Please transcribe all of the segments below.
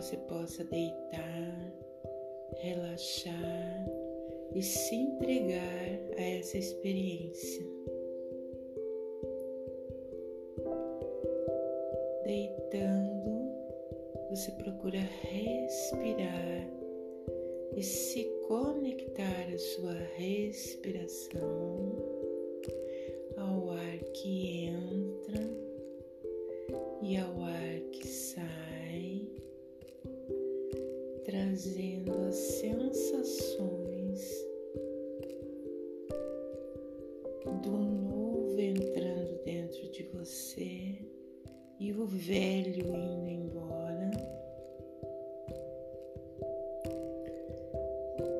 você possa deitar, relaxar e se entregar a essa experiência. Deitando, você procura respirar e se conectar à sua respiração, ao ar que entra e ao ar que sai, trazendo as sensações do novo entrando dentro de você e o velho indo embora.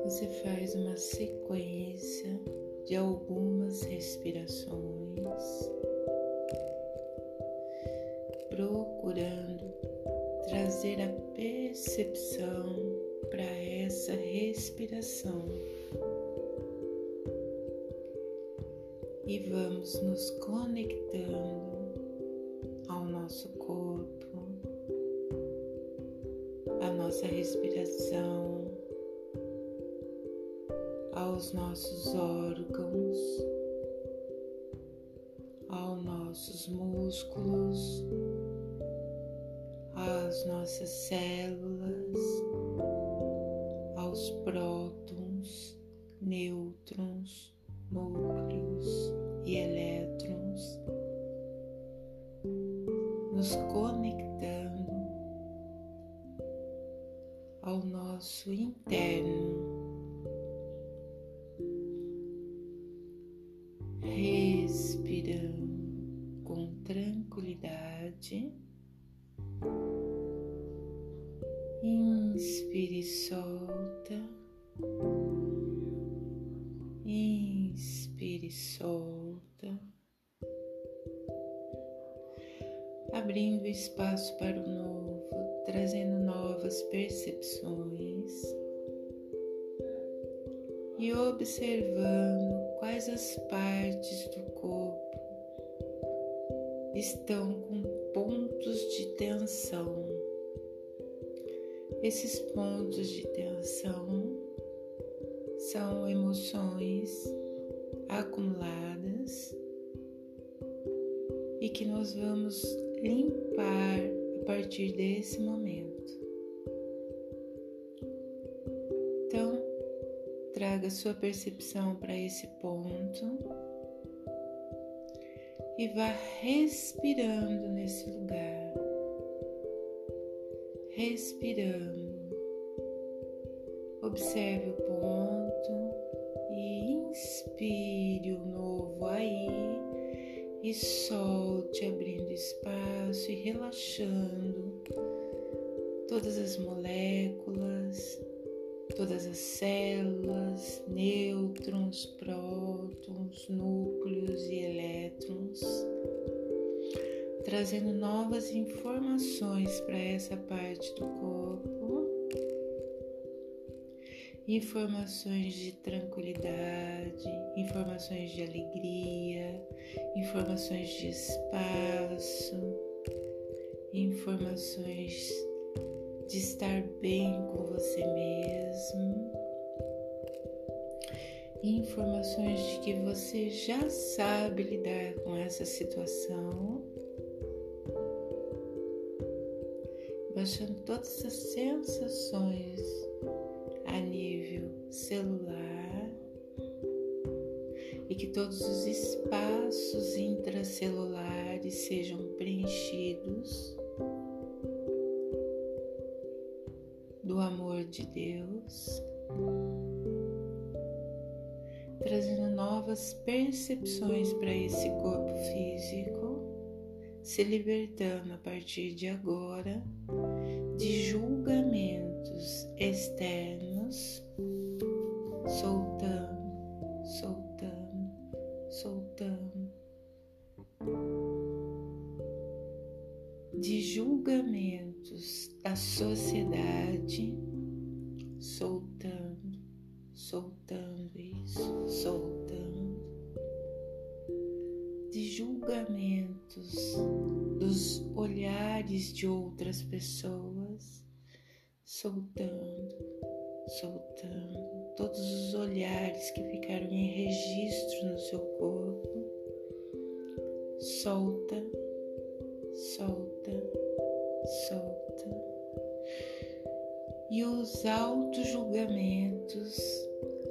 Você faz uma sequência de algumas respirações, procurando trazer a percepção para essa respiração. E vamos nos conectando ao nosso corpo, à nossa respiração, aos nossos órgãos, aos nossos músculos, às nossas células, prótons, nêutrons, quais as partes do corpo estão com pontos de tensão. Esses pontos de tensão são emoções acumuladas e que nós vamos limpar a partir desse momento. Então, traga sua percepção para esse ponto e vá respirando nesse lugar. Respirando. Observe o ponto e inspire o novo aí e solte, abrindo espaço e relaxando todas as moléculas, todas as células, nêutrons, prótons, núcleos e elétrons, trazendo novas informações para essa parte do corpo. Informações de tranquilidade, informações de alegria, informações de espaço, informações de estar bem com você mesmo, informações de que você já sabe lidar com essa situação. Baixando todas as sensações a nível celular. E que todos os espaços intracelulares sejam preenchidos. Do amor de Deus, trazendo novas percepções para esse corpo físico, se libertando a partir de agora de julgamentos externos, soltando, soltando, soltando. De julgamentos da sociedade, soltando, julgamentos dos olhares de outras pessoas, soltando, soltando todos os olhares que ficaram em registro no seu corpo. Solta, solta, solta. E os autos julgamentos,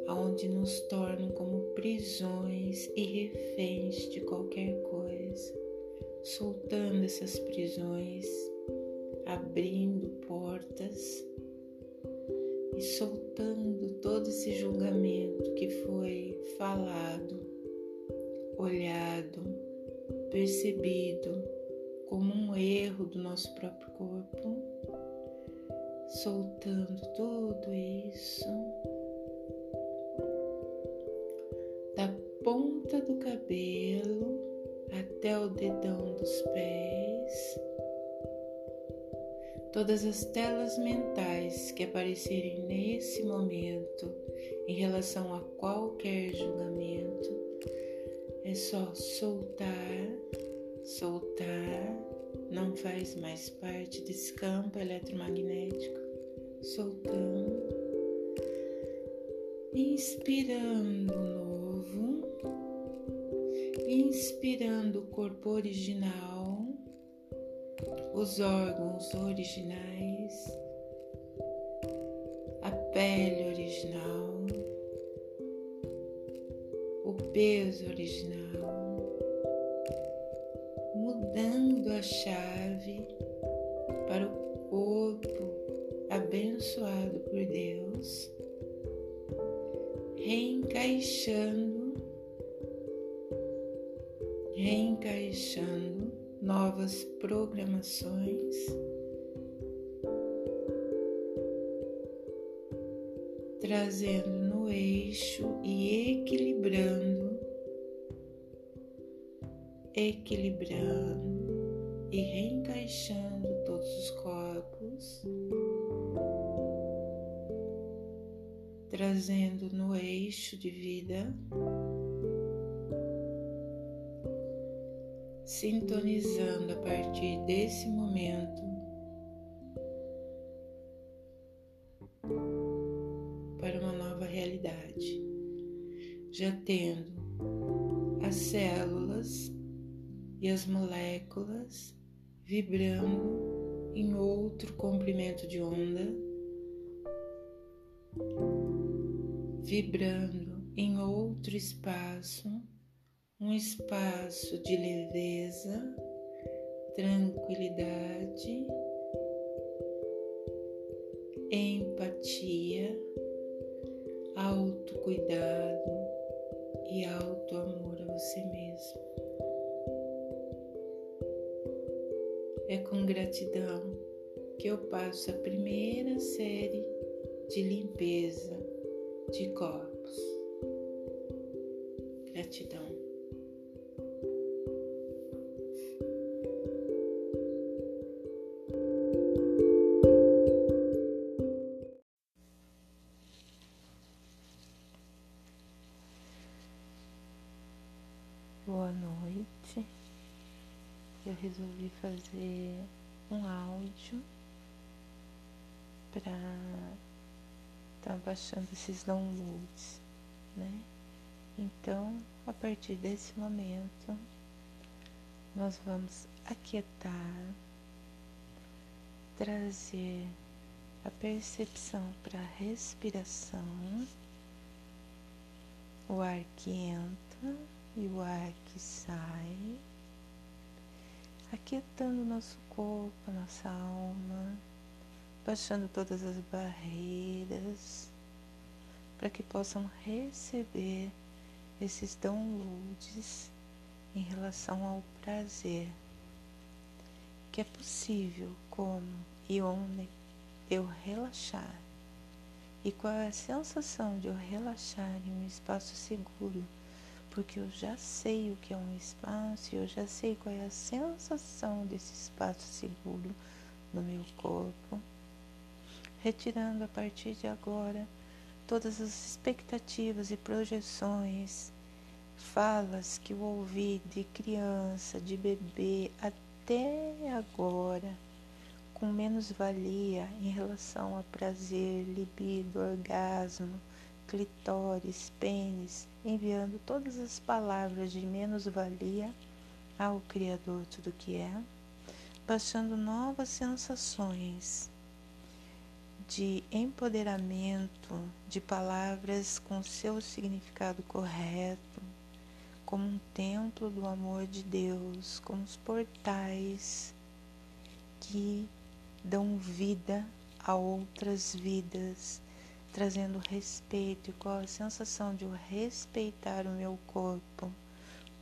aonde nos tornam como prisões e reféns de qualquer coisa, soltando essas prisões, abrindo portas e soltando todo esse julgamento que foi falado, olhado, percebido como um erro do nosso próprio corpo, soltando tudo isso dedão dos pés. Todas as telas mentais que aparecerem nesse momento em relação a qualquer julgamento, é só soltar, soltar, não faz mais parte desse campo eletromagnético, soltando, inspirando novo, inspirando o corpo original os órgãos originais, a pele original, o peso original, mudando a chave para o corpo abençoado por Deus, reencaixando, novas programações. Trazendo no eixo e equilibrando, equilibrando e reencaixando todos os corpos, trazendo no eixo de vida sintonizando a partir desse momento. Para uma nova realidade, já tendo as células e as moléculas vibrando em outro comprimento de onda, vibrando em outro espaço um espaço de leveza, tranquilidade, empatia, autocuidado e auto amor a você mesmo. É com gratidão que eu passo a primeira série de limpeza de corpos. Gratidão. Resolvi fazer um áudio para estar tá baixando esses downloads, né? Então, a partir desse momento, nós vamos aquietar, trazer a percepção para a respiração, o ar que entra e o ar que sai aquietando nosso corpo, nossa alma, baixando todas as barreiras, para que possam receber esses downloads em relação ao prazer, que é possível como Ione eu relaxar. E qual é a sensação de eu relaxar em um espaço seguro? Porque eu já sei o que é um espaço e eu já sei qual é a sensação desse espaço seguro no meu corpo. Retirando a partir de agora todas as expectativas e projeções, falas que eu ouvi de criança, de bebê até agora com menos valia em relação a prazer, libido, orgasmo, clitóris, pênis, enviando todas as palavras de menos valia ao Criador tudo que é, baixando novas sensações de empoderamento, de palavras com seu significado correto, como um templo do amor de Deus, como os portais que dão vida a outras vidas, trazendo respeito e qual a sensação de eu respeitar o meu corpo,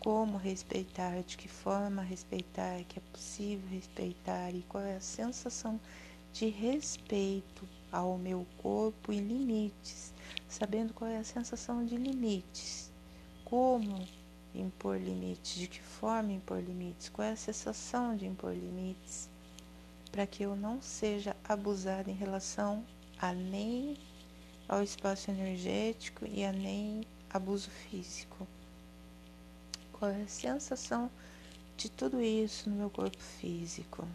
como respeitar, de que forma respeitar, que é possível respeitar e qual é a sensação de respeito ao meu corpo e limites, sabendo qual é a sensação de limites, como impor limites, de que forma impor limites, qual é a sensação de impor limites para que eu não seja abusada em relação a nem ao espaço energético e a nem abuso físico. Qual é a sensação de tudo isso no meu corpo físico?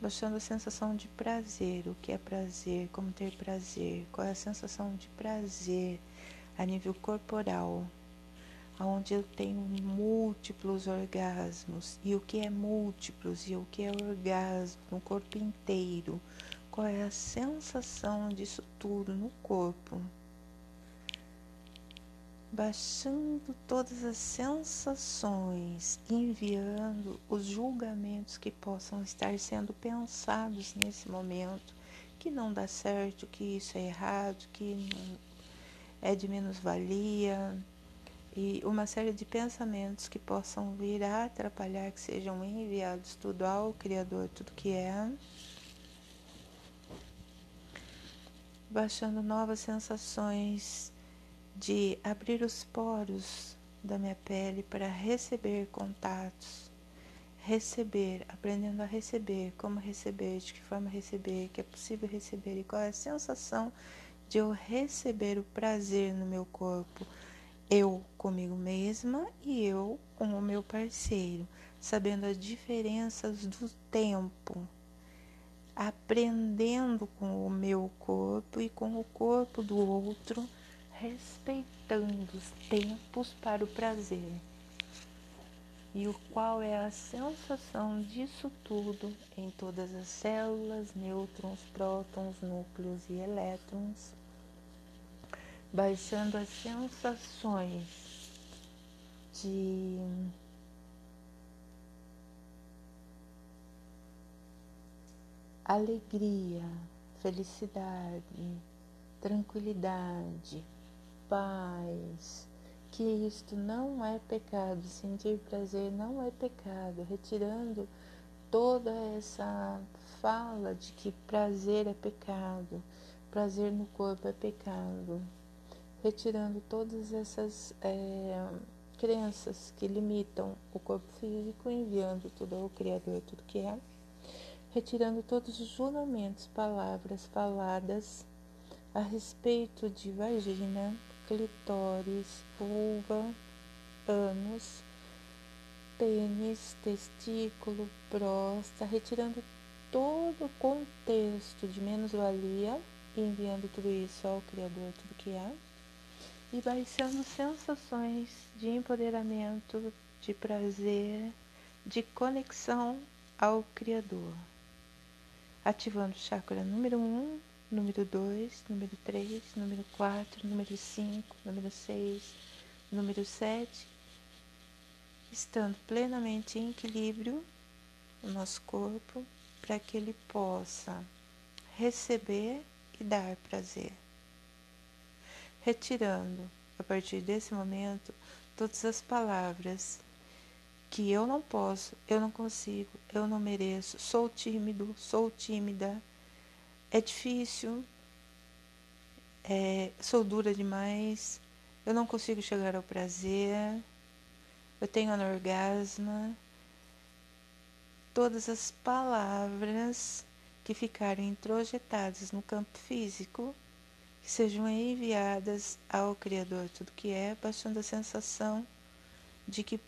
Baixando a sensação de prazer, o que é prazer, como ter prazer, qual é a sensação de prazer a nível corporal, onde eu tenho múltiplos orgasmos. E o que é múltiplos e o que é orgasmo no corpo inteiro? Qual é a sensação disso tudo no corpo? Baixando todas as sensações, enviando os julgamentos que possam estar sendo pensados nesse momento, que não dá certo, que isso é errado, que é de menos valia, e uma série de pensamentos que possam vir a atrapalhar, que sejam enviados tudo ao Criador, tudo que é, baixando novas sensações de abrir os poros da minha pele para receber contatos, receber, aprendendo a receber, como receber, de que forma receber, que é possível receber e qual é a sensação de eu receber o prazer no meu corpo eu comigo mesma e eu com o meu parceiro, sabendo as diferenças do tempo, aprendendo com o meu corpo e com o corpo do outro, respeitando os tempos para o prazer. E o qual é a sensação disso tudo em todas as células, nêutrons, prótons, núcleos e elétrons baixando as sensações de alegria, felicidade, tranquilidade, paz, que isto não é pecado, sentir prazer não é pecado, retirando toda essa fala de que prazer é pecado, prazer no corpo é pecado. Retirando todas essas é, crenças que limitam o corpo físico, enviando tudo ao Criador, tudo que é, retirando todos os juramentos, palavras faladas a respeito de vagina, clitóris, vulva, ânus, pênis, testículo, próstata, retirando todo o contexto de menos-valia e enviando tudo isso ao Criador, tudo que é e baixando sensações de empoderamento, de prazer, de conexão ao Criador. Ativando o chakra número 1, número 2, número 3, número 4, número 5, número 6, número 7, estando plenamente em equilíbrio o nosso corpo para que ele possa receber e dar prazer. Retirando, a partir desse momento, todas as palavras que eu não posso, eu não consigo, eu não mereço, sou tímido, sou tímida, é difícil, é, sou dura demais, eu não consigo chegar ao prazer, eu tenho anorgasma. Todas as palavras que ficarem introjetadas no campo físico, que sejam enviadas ao Criador tudo que é, baixando a sensação de que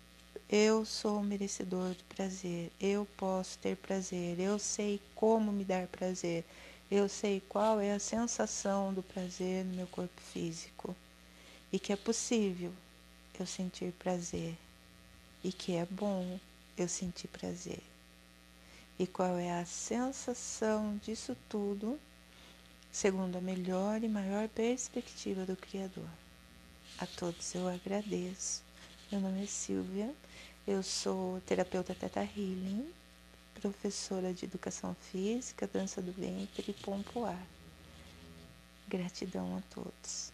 eu sou merecedor do prazer, eu posso ter prazer, eu sei como me dar prazer, eu sei qual é a sensação do prazer no meu corpo físico e que é possível eu sentir prazer e que é bom eu sentir prazer. E qual é a sensação disso tudo, segundo a melhor e maior perspectiva do Criador. A todos eu agradeço. Meu nome é Silvia, eu sou terapeuta Teta Healing professora de Educação Física, Dança do Ventre e Pompoar. Gratidão a todos.